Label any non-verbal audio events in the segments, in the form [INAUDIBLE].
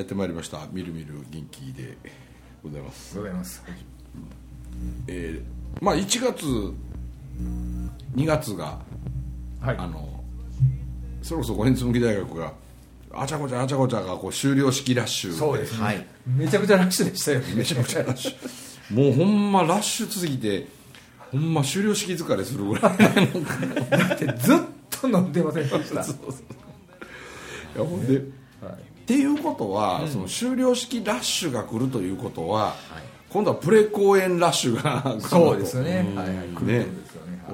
えーやってまいりましたみるみる元気でございますおはようございます。えーまあ1月2月がはい。あのそれこそ五円紬大学があちゃこちゃあちゃこちゃがこう修了式ラッシュそうですね。はいめちゃくちゃラッシュでしたよ。めちゃくちゃラッシュもうほんまラッシュすぎてほんま修了式疲れするぐらい [LAUGHS] だってずっと飲んでませんでした。[LAUGHS] いやほんで、っていうことは、その修了式ラッシュが来るということは、今度はプレ公演ラッシュが [LAUGHS] そうですね。ね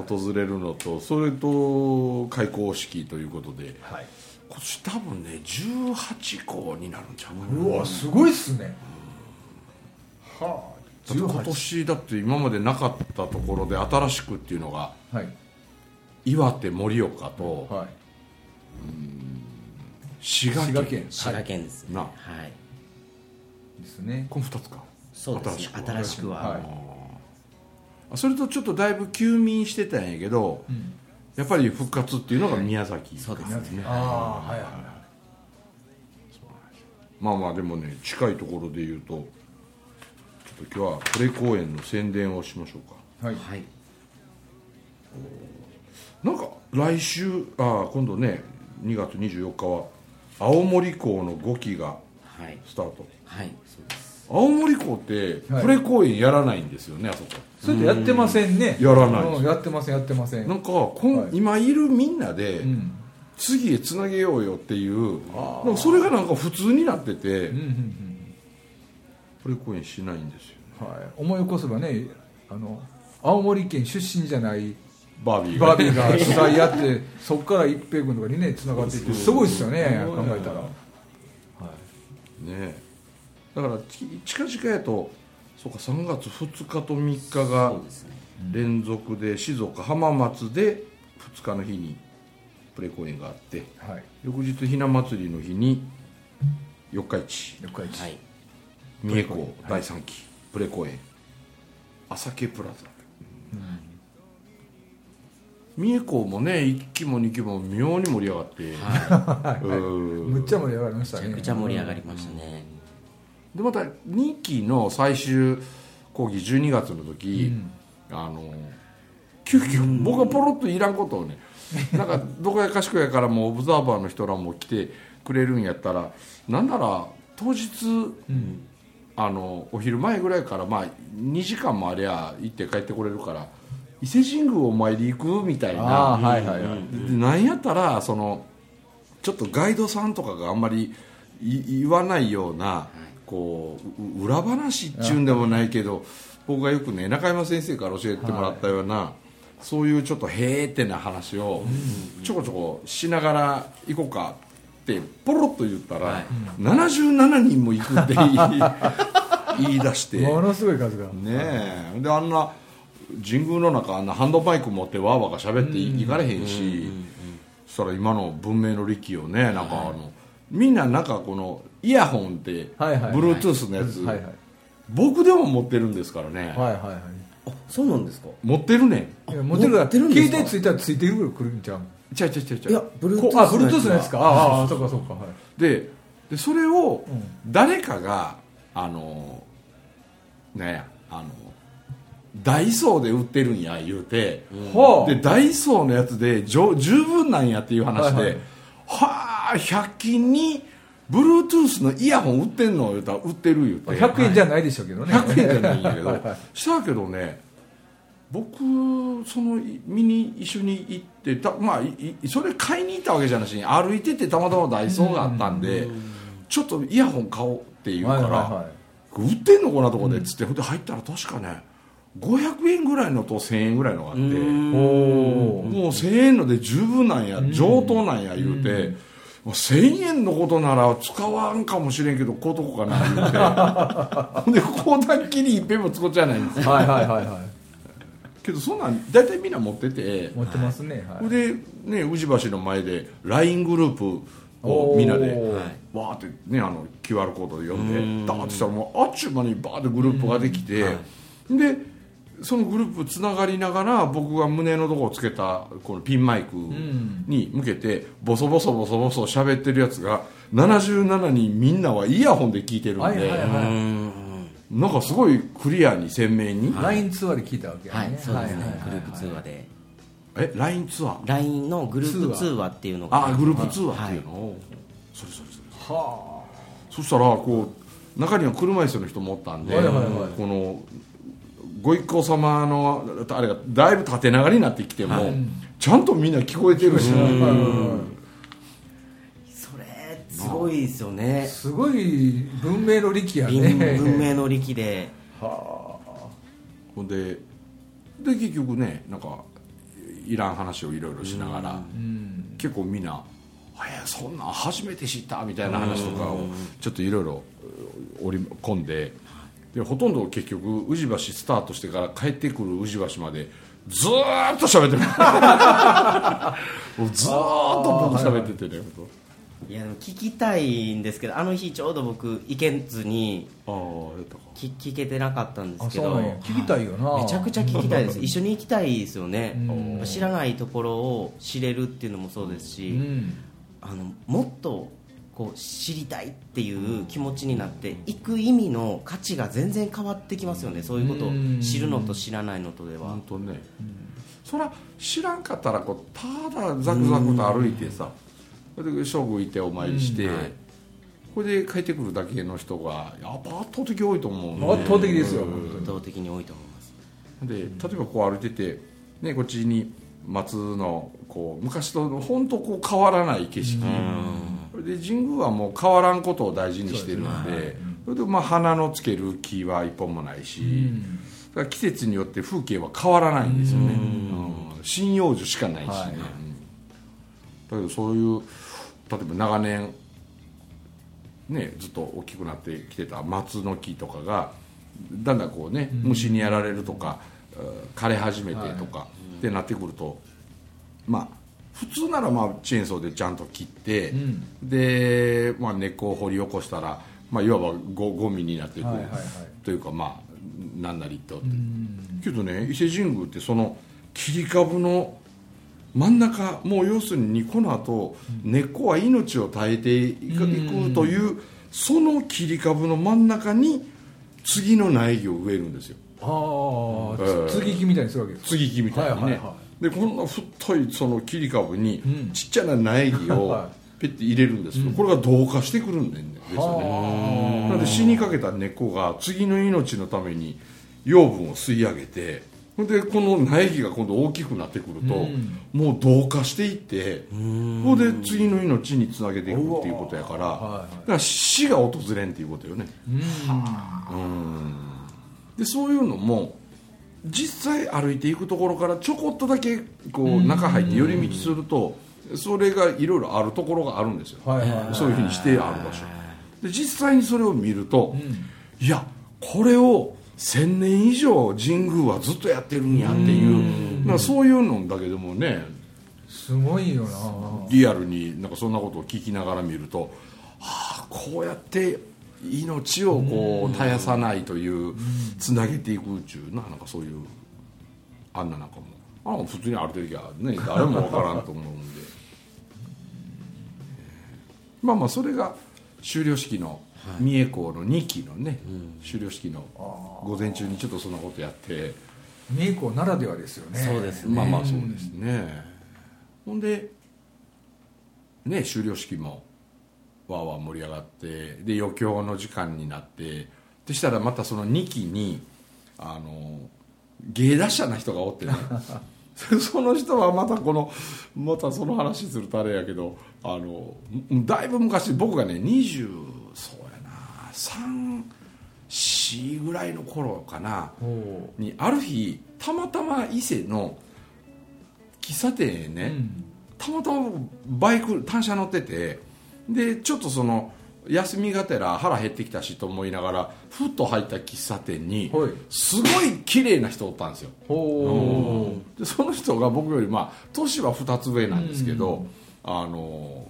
訪れるのとそれと開校式ということではい。今年多分ね18校になるんちゃうかなうわ、すごいっすね。はあ。だって今年だって今までなかったところで新しくっていうのがはい。岩手盛岡とはい。滋賀県滋賀県。滋賀県ですね。なはい。ですね。この2つかそうですね。新しくは、はいあそれとちょっとだいぶ休眠してたんやけど、んやっぱり復活っていうのが宮崎、そうですね。ああ、はいはいまあまあでもね近いところで言うとちょっと今日はプレ公演の宣伝をしましょうかはい。はい。はい。なんか来週あ今度ね2月24日は青森港の5期がはい。スタートはい。そうです。青森港ってはいプレ公演やらないんですよね、あそこそれでやってませんね。やらないうんやってません、やってません。なんかこん、はい今いるみんなで、うん。次へつなげようよっていうそれがなんか普通になってて、うんうんうん。プレ公演しないんですよはい。思い起こせばね、あの、青森県出身じゃないバービー。バービーが主催やってそこから一平君とかにねつながっていってす。ごいですよね考えたら、はい、ねだからち近々やとそうか3月2日と3日が。連続で静岡浜松で2日の日にプレ公演があってはい、翌日ひな祭りの日に四日市。四日市、はい。三重港第3期プレ公演。朝家プラザ三重港もね1期も2期も妙に盛り上がって、うん。むっちゃ盛り上がりましたね。めちゃくちゃ盛り上がりましたね。でまた2期の最終講義12月の時、あの急遽僕がポロッといらんことをねなんかどこやかしこやからもうオブザーバーの人らも来てくれるんやったらなんなら当日、あのお昼前ぐらいからまあ2時間もありゃ行って帰ってこれるから伊勢神宮お参り行くみたいあな。あはいはいはい、でなんやったらそのちょっとガイドさんとかがあんまりい言わないような、こうう裏話っちゅうんでもないけど僕がよくね中山先生から教えてもらったような、そういうちょっとへーってな話をちょこちょこしながら行こうかってポロッと言ったら、はい。77人も行くって言い [LAUGHS] 言い出して。ものすごい数が、ねえ。であんな神宮の中あんなハンドマイク持ってわーわーが喋っていかれへんし、そしたら今の文明の利器をねなんかあの、みんななんかこのイヤホンって、はいはいはい。Bluetooth のやつ、はいはい。僕でも持ってるんですからね、はいはいはい。あ、そうなんですか？持ってるね持ってる。から持ってるんですか？携帯ついたらついてくるくるんちゃう？ちゃうちゃうちゃうちゃう。いや、ブルートゥースこあ Bluetooth のやつか？ああそうかそうか。はい。ででそれをうん。誰かがあのねやあのダイソーで売ってるんや言うて、はあでダイソーのやつでじょ十分なんやっていう話で、はいははいあ100均に Bluetooth のイヤホン売ってんの言うたら売ってる言うて。100円じゃないでしょうけどね。100円じゃないんやけど。はいはいしたけどね僕そのい見に一緒に行ってたまあいいそれ買いに行ったわけじゃなしに歩いててたまたまダイソーがあったんでちょっとイヤホン買おうって言うから、はいはいはい。売ってんのこんなとこでっつって、ほんで入ったら確かね500円ぐらいのと1000円ぐらいのがあってもう1000円ので十分なんや上等なんや言うて。もう1000円のことなら使わんかもしれんけどこうとこかな言うて。[LAUGHS] ほんでこうだっきりいっぺんも使っちゃないんですよ。はいはいはいはけどそんなん大体みんな持っててい持ってますねはい。でね宇治橋の前で LINE グループをみんなでわーってねあの QR コードで読んうん。でダーッてしたらもうあっちゅう間にバーってグループができてでそのグループつながりながら僕が胸のとこをつけたこのピンマイクに向けてボソボソボソボソ喋ってるやつが77人みんなはイヤホンで聞いてるんはいはいでなんかすごいクリアに鮮明に。LINE 通話で聞いたわけやはいねそうですね。はいはいはいグループ通話で。え LINE ツアー LINE のグループ通話っていうのがあグループツアーっていうの？をそれそれそれはそしたらこう中には車椅子の人もおったんで、はいはいはい。このご一行様のあれがだいぶ縦長になってきても、ちゃんとみんな聞こえてるし、それすごいですよね。あすごい文明の力や文ね。文明の力で。[LAUGHS] ほんでで結局ねなんかいらん話をいろいろしながら、結構みんな「えーそんなん初めて知った」みたいな話とかをちょっといろいろ織り込んででほとんど結局宇治橋スタートしてから帰ってくる宇治橋までずーっと喋ってる。[LAUGHS] もうずーっと僕喋っててねいやでも聞きたいんですけどあの日ちょうど僕行けずに聞聞けてなかったんですけど。聞きたいよな。めちゃくちゃ聞きたいです。一緒に行きたいですよね。うん。知らないところを知れるっていうのもそうですし、うん。あのもっとこう知りたいっていう気持ちになって行く意味の価値が全然変わってきますよね。そういうこと。を知るのと知らないのとでは。本当ね、そら知らんかったらこうただザクザクと歩いてさそれで勝負行ってお参りして、はい。これで帰ってくるだけの人がやっぱ圧倒的多いと思う圧倒的ですよ。うん。圧倒的に多いと思います。で例えばこう歩いてて、ね、こっちに松のこう昔と本当こう変わらない景色、それで神宮はもう変わらんことを大事にしてるんでそれでまあ花のつける木は一本もないし、だから季節によって風景は変わらないんですよね、うん。針葉樹しかないしね、はい。うん。だけどそういう例えば長年ねずっと大きくなってきてた松の木とかがだんだんこうね虫にやられるとか、うん。枯れ始めてとか、ってなってくるとまあ普通ならまあチェーンソーでちゃんと切って、で、まあ、根っこを掘り起こしたら、まあ、いわばゴゴミになっていく、はいはいはい。というかまあなんなりとって、けどね伊勢神宮ってその切り株の真ん中もう要するにこの後根っこは命を絶えていくというその切り株の真ん中に次の苗木を植えるんですよ。ああええ。継ぎ木みたいにするわけです継ぎ木みたいにね、はいはいはでこんな太いその切り株にうん。ちっちゃな苗木を [LAUGHS] はペッて入れるんですけど、これが同化してくるんですよね。なので死にかけた根っこが次の命のために養分を吸い上げてでこの苗木が今度大きくなってくると、もう同化していってほん。で次の命につなげていくっていうことやから,、はいはい。だから死が訪れんっていうことよね。うん。でそういうのも実際歩いていくところからちょこっとだけこう中入って寄り道するとそれがいろいろあるところがあるんですよ、そういうふうにしてある場所。で実際にそれを見ると、いやこれを1000年以上神宮はずっとやってるんやっていう、なん。かそういうのだけでもねすごいよな。リアルになんかそんなことを聞きながら見ると、はあ、こうやって命をこう絶やさないというつなげていく宇宙ななんかそういうあんななんかもあ普通に歩いてるきゃね [LAUGHS] 誰もわからんと思うんで。まあまあそれが修了式の三重校の2期のね、修了式の午前中にちょっとそんなことやって。三重港ならではですよね。そうですね。まあまあそうですね、ほんでね終了式もわーわー盛り上がってで余興の時間になってでしたらまたその2期にあの芸達者な人がおってね。[LAUGHS] その人はまたこのまたその話するとあれやけどあのだいぶ昔僕がね20そうやな34ぐらいの頃かなおにある日たまたま伊勢の喫茶店へね、うん。たまたまバイク単車乗っててでちょっとその休みがてら腹減ってきたしと思いながらふっと入った喫茶店にはい。すごい綺麗な人おったんですよ。ほでその人が僕よりまあ年は2つ上なんですけど、あの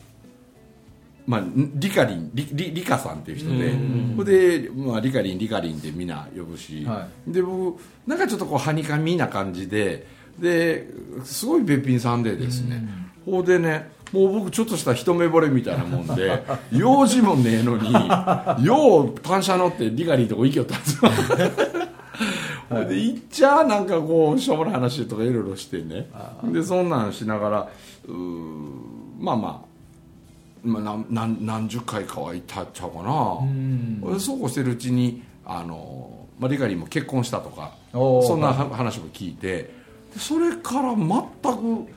まあリカリンリリリカさんっていう人で、それで、まあ、リカリンリカリンってみんな呼ぶし、はで僕なんかちょっとこうはにかみな感じでですごいべっぴんさんでですね、ほうでねもう僕ちょっとした一目惚れみたいなもんで [LAUGHS] 用事もねえのに [LAUGHS] よう単車乗ってリカリンとこ行きよったんですよ。[LAUGHS] ほいで行っちゃなんかこうしょうもない話とかいろいろしてね。でそんなんしながらうーまあまあまあ、何何何十回かは行ったっちゃうかな。そうこうしてるうちにあの、まあ、リカリンも結婚したとかそんなは話も聞いてでそれから全く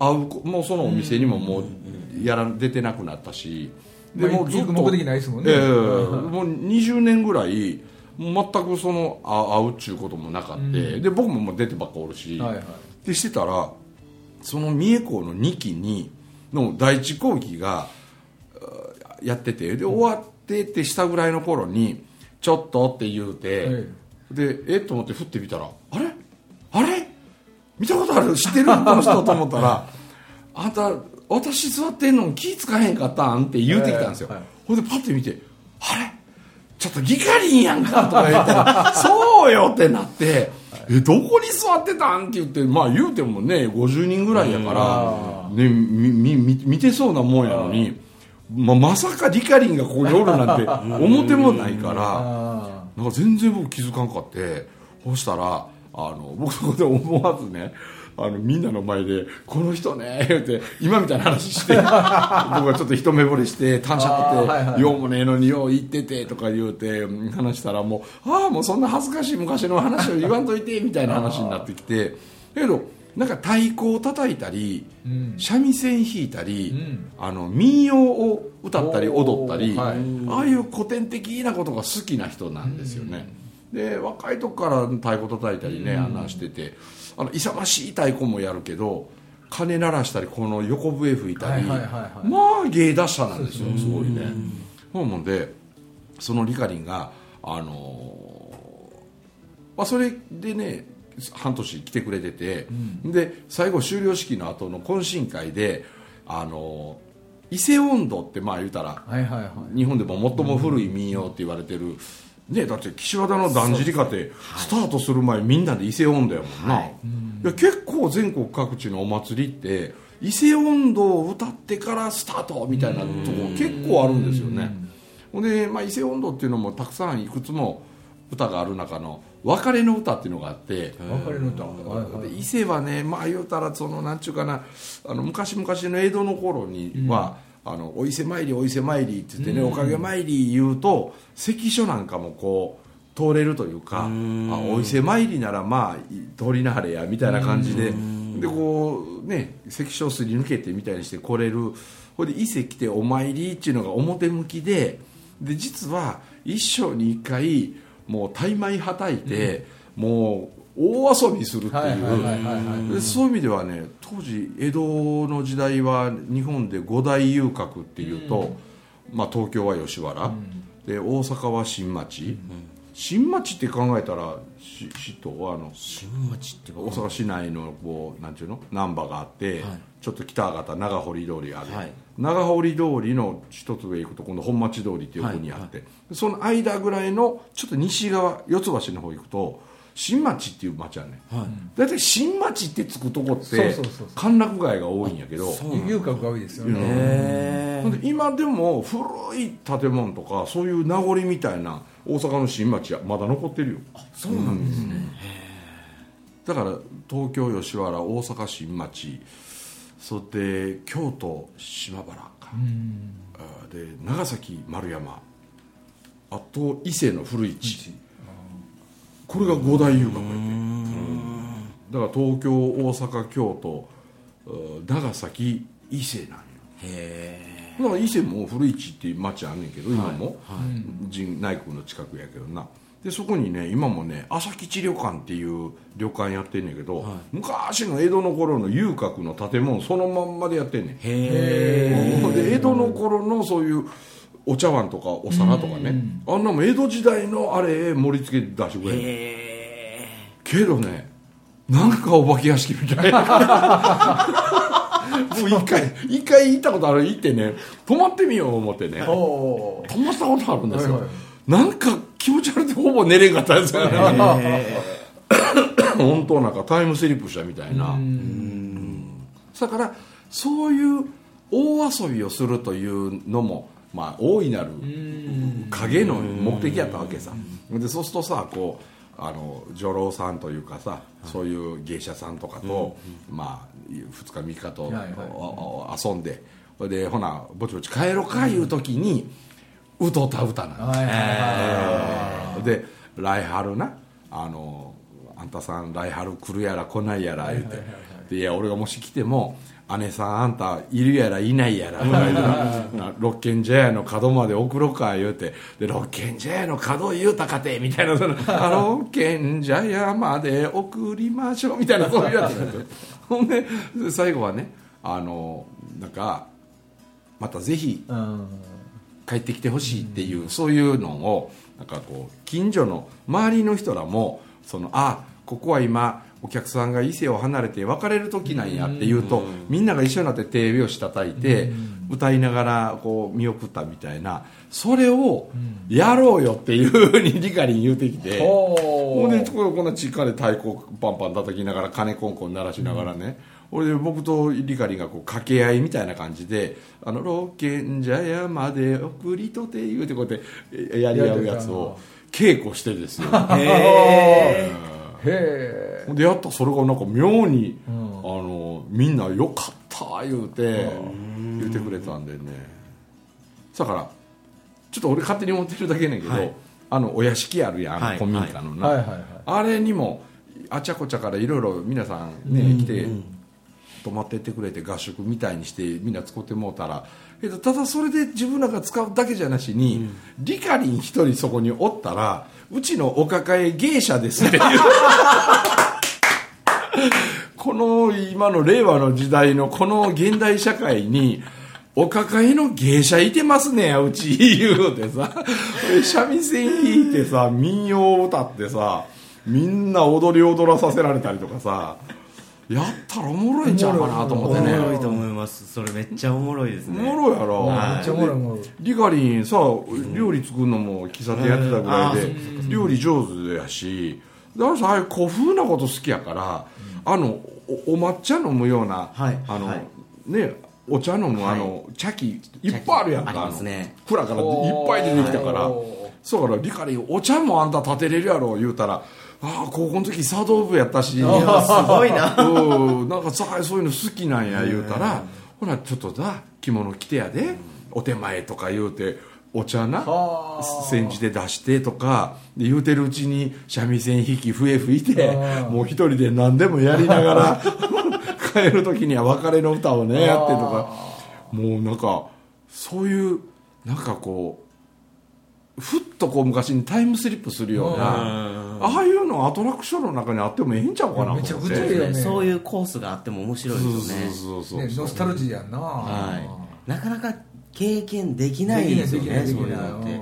会うこもうそのお店にももうやら出てなくなったし。まあもうずっと目的ないですもんね。ええもう20年ぐらいもう全くそのあ会うっちゅうこともなかって、で僕ももう出てばっかおるし、はいはい。でしてたらその三重港の2期にの第一講義があやってて。で終わってってしたぐらいの頃に「ちょっと」って言うて、えでえっと思って振ってみたら「あれ？あれ？見たことある？知ってる？この人」と思ったら「あんた私座ってんのに気使えへんかったん?」って言うてきたんですよ、はいはい。ほいでパッて見て「あれ？ちょっとギカリンやんか」とか言って「[LAUGHS] そうよ」ってなって「えどこに座ってたん?」って言ってまあ言うてもね50人ぐらいやから、ね、みみみ見てそうなもんやのに、ままさかリカリンがここにおるなんて [LAUGHS] 思ってもないから。あなんか全然僕気づかんかってそしたらあの僕そこで思わずねあのみんなの前で「この人ね」言って今みたいな話して [LAUGHS] 僕がちょっと一目惚れして短車ってようもねえのによう行っててとか言うてうん話したらもう「ああもうそんな恥ずかしい昔の話を言わんといて」みたいな話になってきてけどなんか太鼓を叩いたり、うん。三味線弾いたり、うん。あの民謡を歌ったり踊ったり、はい。ああいう古典的なことが好きな人なんですよね、で若い時から太鼓叩いたりね、あんなんしててあの勇ましい太鼓もやるけど鐘鳴らしたりこの横笛吹いたり、まあ芸達者なんですよすごいね。そうもんでそのリカリンがあのーまあ、それでね半年来てくれてて、で最後終了式の後の懇親会であのー伊勢音頭ってまあ言うたらはいはいはい。日本でも最も古い民謡って言われてる、ね、だって岸和田のだんじりかってスタートする前みんなで伊勢音頭やもんな、い。や結構全国各地のお祭りって伊勢音頭を歌ってからスタートみたいなとこ結構あるんですよね。ほんで、まあ、伊勢音頭っていうのもたくさんいくつも歌がある中の別れの歌っていうのがあって、別れの歌。はい。はいで伊勢はねまあ言うたらそのなんちゅうかなあの昔々の江戸の頃には、あのお伊勢参りお伊勢参りって言ってね、おかげ参り言うと関所なんかもこう通れるというかあお伊勢参りならまあい通りなはれやみたいな感じで。でこうね関所をすり抜けてみたいにして来れる。ほいで伊勢来てお参りっていうのが表向きでで実は一生に一回もう大枚はたいて、もう大遊びするっていう、そういう意味ではね当時江戸の時代は日本で五大遊郭っていうと、まあ、東京は吉原、で大阪は新町、新町って考えたらし市とあの新町って大阪市内のこうなんていうの？難波があって、はい。ちょっと北方長堀通りがある、はい。長堀通りの一つ上行くと今度本町通りっていう横にあって、その間ぐらいのちょっと西側四ツ橋の方行くと新町っていう町はい。大体新町ってつくとこって歓楽街が多いんやけど。遊郭が多いですようん。ねへほんで今でも古い建物とかそういう名残みたいな大阪の新町はまだ残ってるよ。そうなんですね、だから東京吉原大阪新町そして京都島原か、あで長崎丸山。あと伊勢の古市これが五大遊郭やねだから東京大阪京都うん長崎伊勢なんよ。へだから伊勢も古市っていう町あんねんけど今も、神内宮の近くやけどな。でそこにね今もね朝吉旅館っていう旅館やってんねんけど、昔の江戸の頃の遊郭の建物そのまんまでやってんねんへで江戸の頃のそうい。うお茶碗とかお皿とかね、あんなもん江戸時代のあれ盛り付け出してくれけどねなんかお化け屋敷みたい。な [LAUGHS] もう一回一回行ったことある行ってね。泊まってみよう思ってね。泊まったことあるんですよ、はいはい。なんか気持ち悪くてほぼ寝れんかったんですよね。[LAUGHS] 本当なんかタイムスリップしたみたいな。だからそういう大遊びをするというのもまあ大いなる影の目的やったわけさ。でそうするとさこうあの女郎さんというかさ、そういう芸者さんとかと、まあ2日3日と、はいはい。遊んででほなぼちぼち帰ろうかいう時に、歌うた歌なのはいはいはで来春なあのあんたさん来春来るやら来ないやら言うて、でいや俺がもし来ても姉さんあんたいるやらいないやらとか言うてなな六軒茶屋の角まで送ろうか言うて。で六軒茶屋の角言うたかてみたいなそのあ六軒茶屋まで送りましょうみたいなそういうやつ [LAUGHS] ほんで最後はねあのなんかまたぜひ帰ってきてほしいっていう、そういうのをなんかこう近所の周りの人らもそのあここは今お客さんが伊勢を離れて別れる時なんやっていうと、みんなが一緒になって手拍子叩いて、歌いながらこう見送ったみたいなそれをやろうよっていうふうにリカリン言うてきて。ほほんでここんなちっかで太鼓パンパン叩きながら鐘コンコン鳴らしながらね、俺で僕とリカリがこう掛け合いみたいな感じで「あの老賢者屋まで送りとて」言うてこうやってえやり合うやつを稽古してですよ。[LAUGHS] へえほんでやったらそれがなんか妙に、うん。あのみんな「よかった」言うて言うてくれたんでね。だからちょっと俺勝手に思ってるだけやねんけど、はい。あのお屋敷あるやんあはい。の古民家のな、はい。はい。はい。あれにもあちゃこちゃからいろいろ皆さんね、うん。来て泊まってってくれて合宿みたいにしてみんな使ってもうたらけどただそれで自分らが使うだけじゃなしに、リカリン一人そこにおったらうちのお抱え芸者です。っていうこの今の令和の時代のこの現代社会にお抱えの芸者いてますねうち言うてさ。三味線弾いてさ民謡歌ってさみんな踊り踊らさせられたりとかさやったらおもろいんちゃうかなと思おもってね。ろいと思います。それめっちゃおもろいですおねもろいやろ、はい。めっちゃおもろいおもろいリカリンさ料理作るのも喫茶店やってたぐらいでうん料理上手やし。だからさああいう古風なこと好きやからあのおお抹茶飲むような、はいあのはい。ねお茶飲むあの茶器いっぱいあるやんか。ありますね。あの蔵からいっぱい出てきたから。おそうからリカリンお茶もあんた立てれるやろ言うたらああ高校の時茶道部やったし。[LAUGHS] すごいな。うん。なんかさそういうの好きなんや言うたら。ほらちょっとさ着物着てやで。お手前とか言うてお茶なはあ。煎じで出してとか。で言うてるうちに三味線弾き笛吹いてもう一人で何でもやりながら [LAUGHS] 帰る時には別れの歌をねやってとか。もうなんかそういうなんかこうふっとこう昔にタイムスリップするようなああいうのアトラクションの中にあってもええんちゃうかなと思って。めちゃくちゃええよね。そういうコースがあっても面白いですよね。そうそうそうそうねノスタルジーやんな。はいなかなか経験できないですよねそういうのって。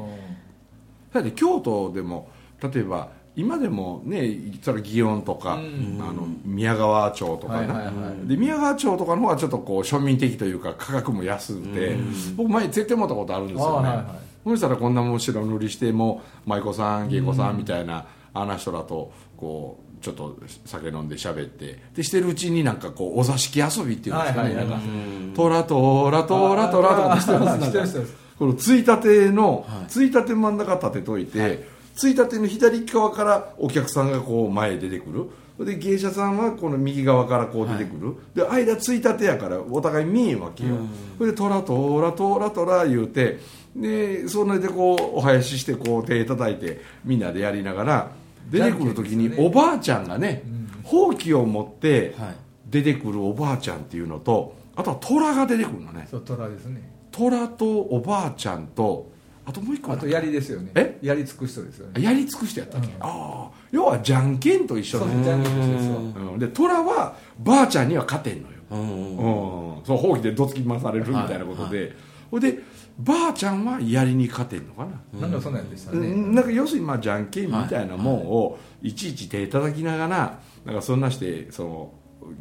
だって京都でも例えば今でもねそれ祇園とか、うん。あの宮川町とかね、はいはいはい。で宮川町とかの方がちょっとこう庶民的というか価格も安くて、僕前絶対持ったことあるんですよね、あはいはいそしたらこんなもん白塗りしても舞妓さん芸妓さんみたいな、あの人らとこうちょっと酒飲んで喋ってでしてるうちになんかこうお座敷遊びっていうんですかね、はいはいはい。なんかトラトラトラトラとかしてますこのついたての、ついたて真ん中立てといて、ついたての左側からお客さんがこう前へ出てくるで芸者さんはこの右側からこう出てくる、で間ついたてやからお互い見えんわけよ、それでトラトラトラトラ言うてでそれでこうお囃子してこう手叩いてみんなでやりながら出てくる時におばあちゃんがね、ほうきを持ってはい。出てくるおばあちゃんっていうのとあとは虎が出てくるのね。そう虎ですね。虎とおばあちゃんとあともう一個あと槍ですよね。え？槍つく人ですよね。やり尽くしてやったっけ、うん。ああ要はじゃんけんと一緒だうじゃんけんですよ。うん。で虎はばあちゃんには勝てんのよ、うんうんうん、そうほうきでどつき回されるみたいなことで、ほいでばあちゃんは槍に勝てんのかな、なんかそんなんでしたうねん。なんか要するにまあじゃんけんみたいなもんをいちいち手叩きながらなんかそんなしてその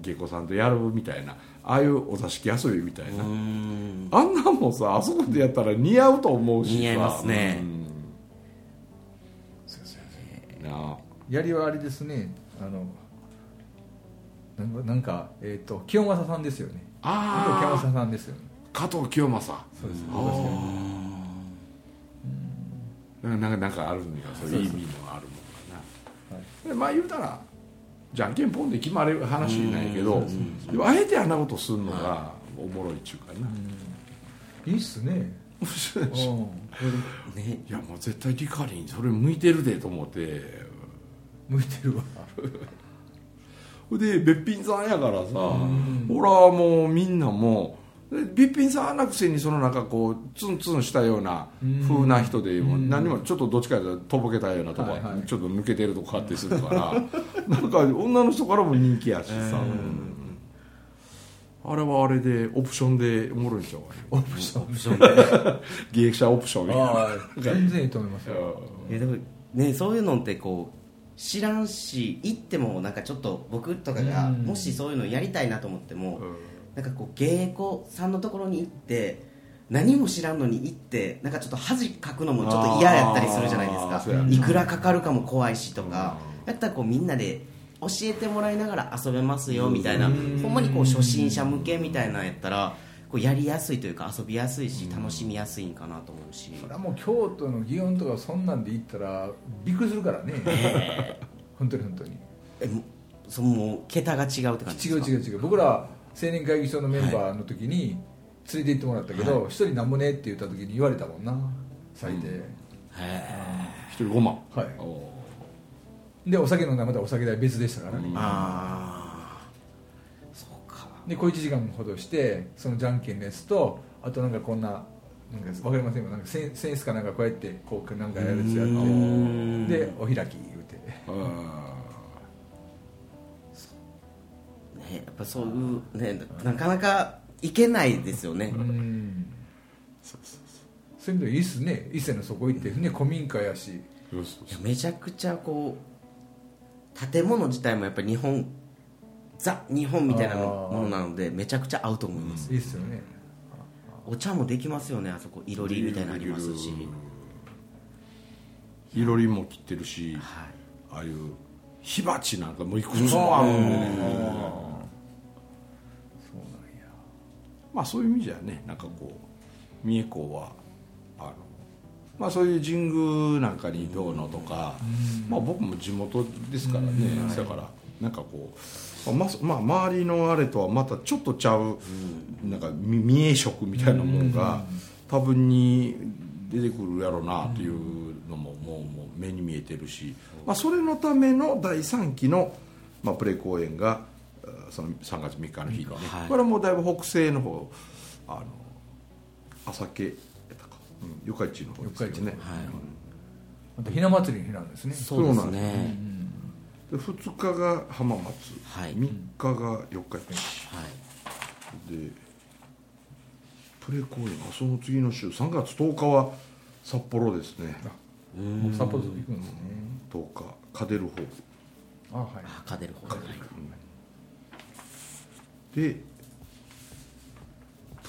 芸妓さんとやるみたいなああいうお座敷遊びみたいな、うん。あんなんもさあそこでやったら似合うと思うしさ。似合いますね。うん。なあ。槍はあれですね。あのなんかえっ、と清正さんですよね。あ清正さんですよね加藤清正。そうですああなんかなんかあるんだよ。そういう意味のあるもんかな、でまあ言うたらじゃんけんポンで決まる話なんやけどでもあえてあんなことするのがおもろいっちゅうかな、いいっすね。面白いでしょ。うん。ね。いやもう絶対リカリンそれ向いてるでと思って。向いてるわ。ほ [LAUGHS] いでべっぴんさんやからさほらもうみんなもうでべっぴんさんなくせにそのなんかこうツンツンしたような風な人でもう何もちょっとどっちかというととぼけたようなとこ、はいはいちょっと抜けてるとこあってするから。なんか女の人からも人気やしさ、うん。あれはあれでオプションでおもろいんちゃうかねオプション。オプションで。[LAUGHS] 技術者オプションみたいな全然いいと思いますよ。いやでもねそういうのってこう知らんし行ってもなんかちょっと僕とかがうん。もしそういうのやりたいなと思っても、なんかこう芸妓さんのところに行って何も知らんのに行ってなんかちょっと恥かくのもちょっと嫌やったりするじゃないですか。いくらかかるかも怖いしとか。やったらこうみんなで教えてもらいながら遊べますよみたいな。ほんまにこう初心者向けみたいなのやったらこうやりやすいというか遊びやすいし楽しみやすいんかなと思うし。それはもう京都の祇園とかそんなんで行ったらびっくりするからね。本当に本当に。えもそのもう桁が違うって感じ違うですか？違う違う。僕ら青年会議所のメンバーの時に連れて行ってもらったけど一、人なんぼねって言った時に言われたもんな最低、一人5万。はい。おでお酒飲んだらまたお酒代別でしたからね、ああそうか。で小1時間ほどしてそのじゃんけんのやつとあとなんかこんななんかわかりませんよ。なんかセンセンスかなんかこうやってこうなんかやるやつやうって。ん。でお開き言うて。あね、やっぱそういうねなかなかいけないですよね、うん。そういう意味でいいっすね。伊勢のそこ行ってね古民家やし。めちゃくちゃこう建物自体もやっぱり日本ザ日本みたいなものなのでめちゃくちゃ合うと思います、いいっすよね。お茶もできますよねあそこ。いろりみたいなのありますし、いろりも切ってるしはい、ああいう火鉢なんかもいくつもあるんでねまあそういう意味じゃねなんかこう三重港はあのまあそういう神宮なんかにどうのとか、まあ僕も地元ですからね、だからなんかこうまあ、まあ、周りのあれとはまたちょっとちゃう、なんかみ三重色みたいなものが多分に出てくるやろうなというのももうもう目に見えてるし、まあ、それのための第3期の、まあ、プレイ公演があその3月3日の日にね、はい。これはもうだいぶ北西の方あの朝家やったか、うん、四日市の方ですよね、はい。またひな祭りの日なんですね。そうです。そうなんねで2日が浜松、はい。3日が四日市。はい。でプレ公演がその次の週3月10日は札幌ですね。もう札幌行くんですね。10日カデルホールあはい。あカデルホはいで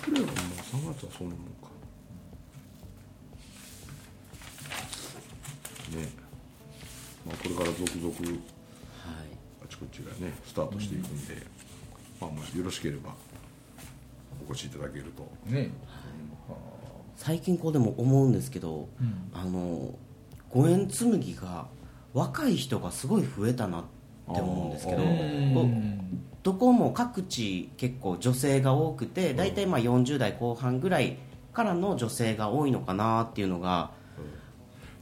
プレはもう3月はそんなもんか。ねまあこれから続々はい。あちこちがねスタートしていくんで、まあもしよろしければお越しいただけると。ね。最近こうでも思うんですけど、うん。あの五円紬が若い人がすごい増えたなって思うんですけどどこも各地結構女性が多くて大体まあ40代後半ぐらいからの女性が多いのかなっていうのが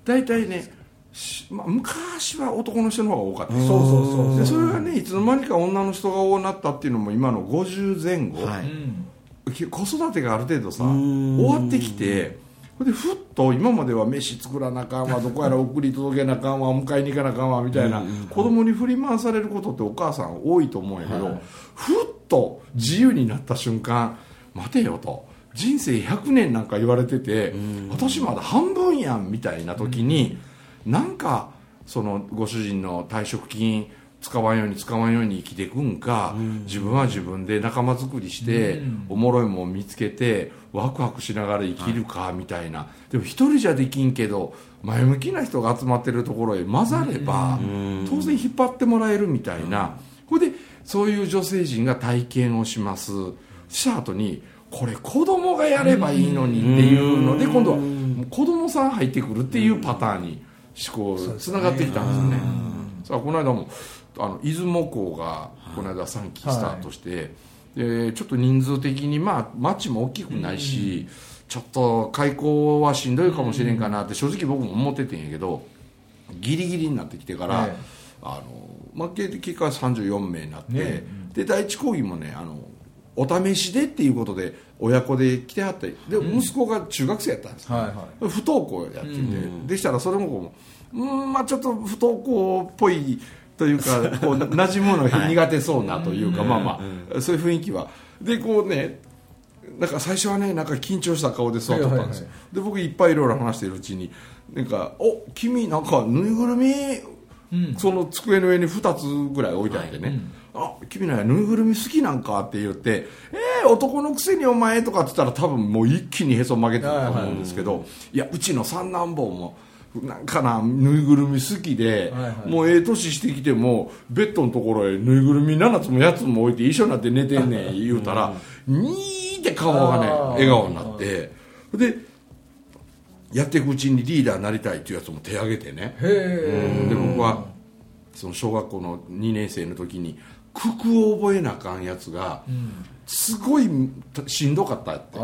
大体ね、しまあ、昔は男の人の方が多かった。そうそうそうでそれがねいつの間にか女の人が多くなったっていうのも今の50前後、はい。うん。子育てがある程度さ終わってきてほんでふっと今までは飯作らなあかんわどこやら送り届けなあかんわ迎えに行かなあかんわみたいな子供に振り回されることってお母さん多いと思うんやけど、ふっと自由になった瞬間待てよと人生100年なんか言われてて私まだ半分やんみたいな時になんかそのご主人の退職金使わんように使わんように生きていくんか、自分は自分で仲間作りして、おもろいもん見つけてワクワクしながら生きるかみたいな、でも一人じゃできんけど前向きな人が集まってるところへ混ざれば、当然引っ張ってもらえるみたいな、これでそういう女性陣が体験をします。した後にこれ子供がやればいいのにっていうので今度は子供さん入ってくるっていうパターンに思考つながってきたんですよね。さあこの間もあの出雲港がこの間3期スタートして、でちょっと人数的にまあ町も大きくないし、ちょっと開港はしんどいかもしれんかなって正直僕も思っててんやけどギリギリになってきてから、ええあのまあ、結果34名になって、ね。で第一講義もねあのお試しでっていうことで親子で来てはってで息子が中学生やったんですよ、はいはい。不登校やってて、で。したらそれもこううんまあちょっと不登校っぽいというかこう馴染むのが苦手そうなというか、まあまあ、そういう雰囲気は。でこうねなんか最初はねなんか緊張した顔で座ってたんですよ、はいで僕いっぱいいろいろ話しているうちになんか「お君なんかぬいぐるみ、その机の上に2つぐらい置いてあってね「あ君のぬいぐるみ好きなんか?」って言って「えー、男のくせにお前」とかって言ったら多分もう一気にへそ曲げてると思うんですけど、いやうちの三男坊もなんかなぬいぐるみ好きで、はいはい。もうええ年してきてもベッドのところへぬいぐるみ7つも8つも置いて一緒になって寝てんねん言うたらにーって顔がね笑顔になって。でやっていくうちにリーダーになりたいっていうやつも手挙げてね。で僕はその小学校の2年生の時に九九を覚えなあかんやつがすごいしんどかったって。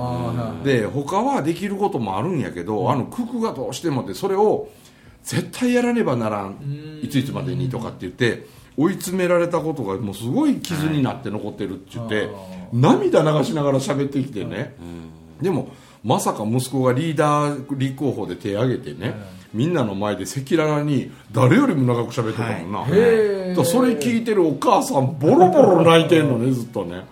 で他はできることもあるんやけど、あの九九がどうしてもってそれを絶対やらねばならんいついつまでにとかって言って追い詰められたことがもうすごい傷になって残ってるって言って、涙流しながら喋ってきてね、でもまさか息子がリーダー立候補で手挙げてね、みんなの前で赤裸々に誰よりも長く喋ってたもんな、へえだそれ聞いてるお母さんボロボロ泣いてんのねずっとね。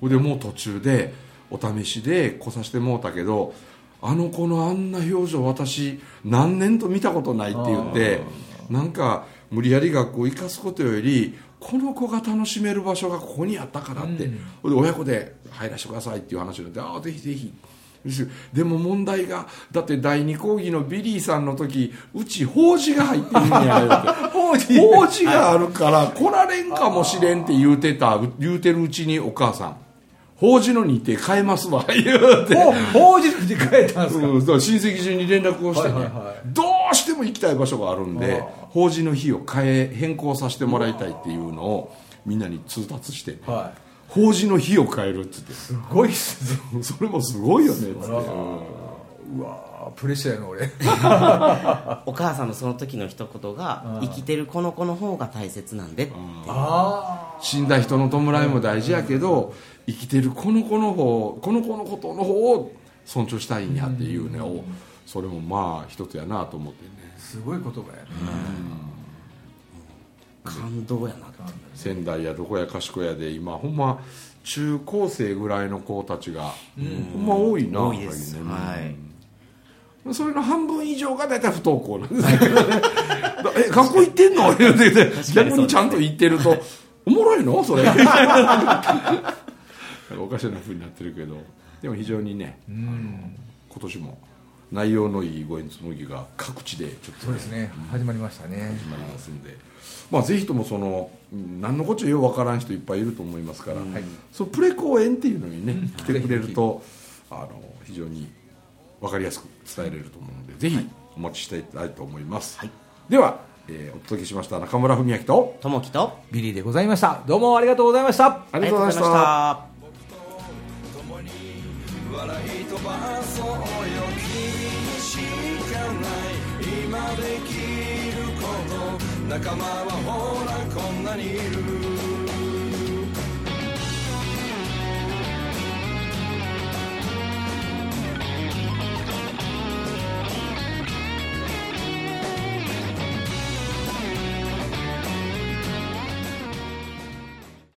ほいでもう途中でお試しで来させてもうたけどあの子のあんな表情私何年と見たことないって言ってなんか無理やり学校行かすことよりこの子が楽しめる場所がここにあったからって、ほいで親子で入らせてくださいっていう話になってああぜひぜひでも問題がだって第二講義のビリーさんの時うち法事が入ってるんや [LAUGHS] 法事。法事があるから来られんかもしれんって言うてた言うてるうちにお母さん法事の日程変えますわ [LAUGHS] 言うて。ほ法事に変えたんですか？うん、だから親戚中に連絡をしてね、はいはいはいどうしても行きたい場所があるんであ法事の日を変え変更させてもらいたいっていうのをみんなに通達して、ねは法事の日を変えるっつっていすごいっすね。[LAUGHS] それもすごいよねっつって、うわー。プレッシャーやな俺。[LAUGHS] お母さんのその時の一言が生きてるこの子の方が大切なんでってあ死んだ人の弔いも大事やけど生きてるこの子の方この子のことの方を尊重したいんやっていうね、をそれもまあ一つやなと思ってね。あすごい言葉やね感動やな仙台やどこやかしこやで今ほんま中高生ぐらいの子たちが、ほんま多いな多いです。ね。はい。うんそれの半分以上が大体不登校なんですよ [LAUGHS] え学校行ってんの？言うてて逆にちゃんと行ってると [LAUGHS] おもろいの？それ。[LAUGHS] おかしなふうになってるけど。でも非常にねうん。今年も内容のいいご縁紬が各地でちょっとそうですね始まりましたね。始まりますんで、まあ、ぜひともそのうん何のこっちゃようわからん人いっぱいいると思いますから、はい。そのプレ公演っていうのにね来てくれるとあの非常に分かりやすく伝えれると思うのでぜひお待ちしたいと思います、では、えーお届けしました中村文明とともきとビリーでございました。どうもありがとうございました。ありがとうございました仲間はほらこんなにいる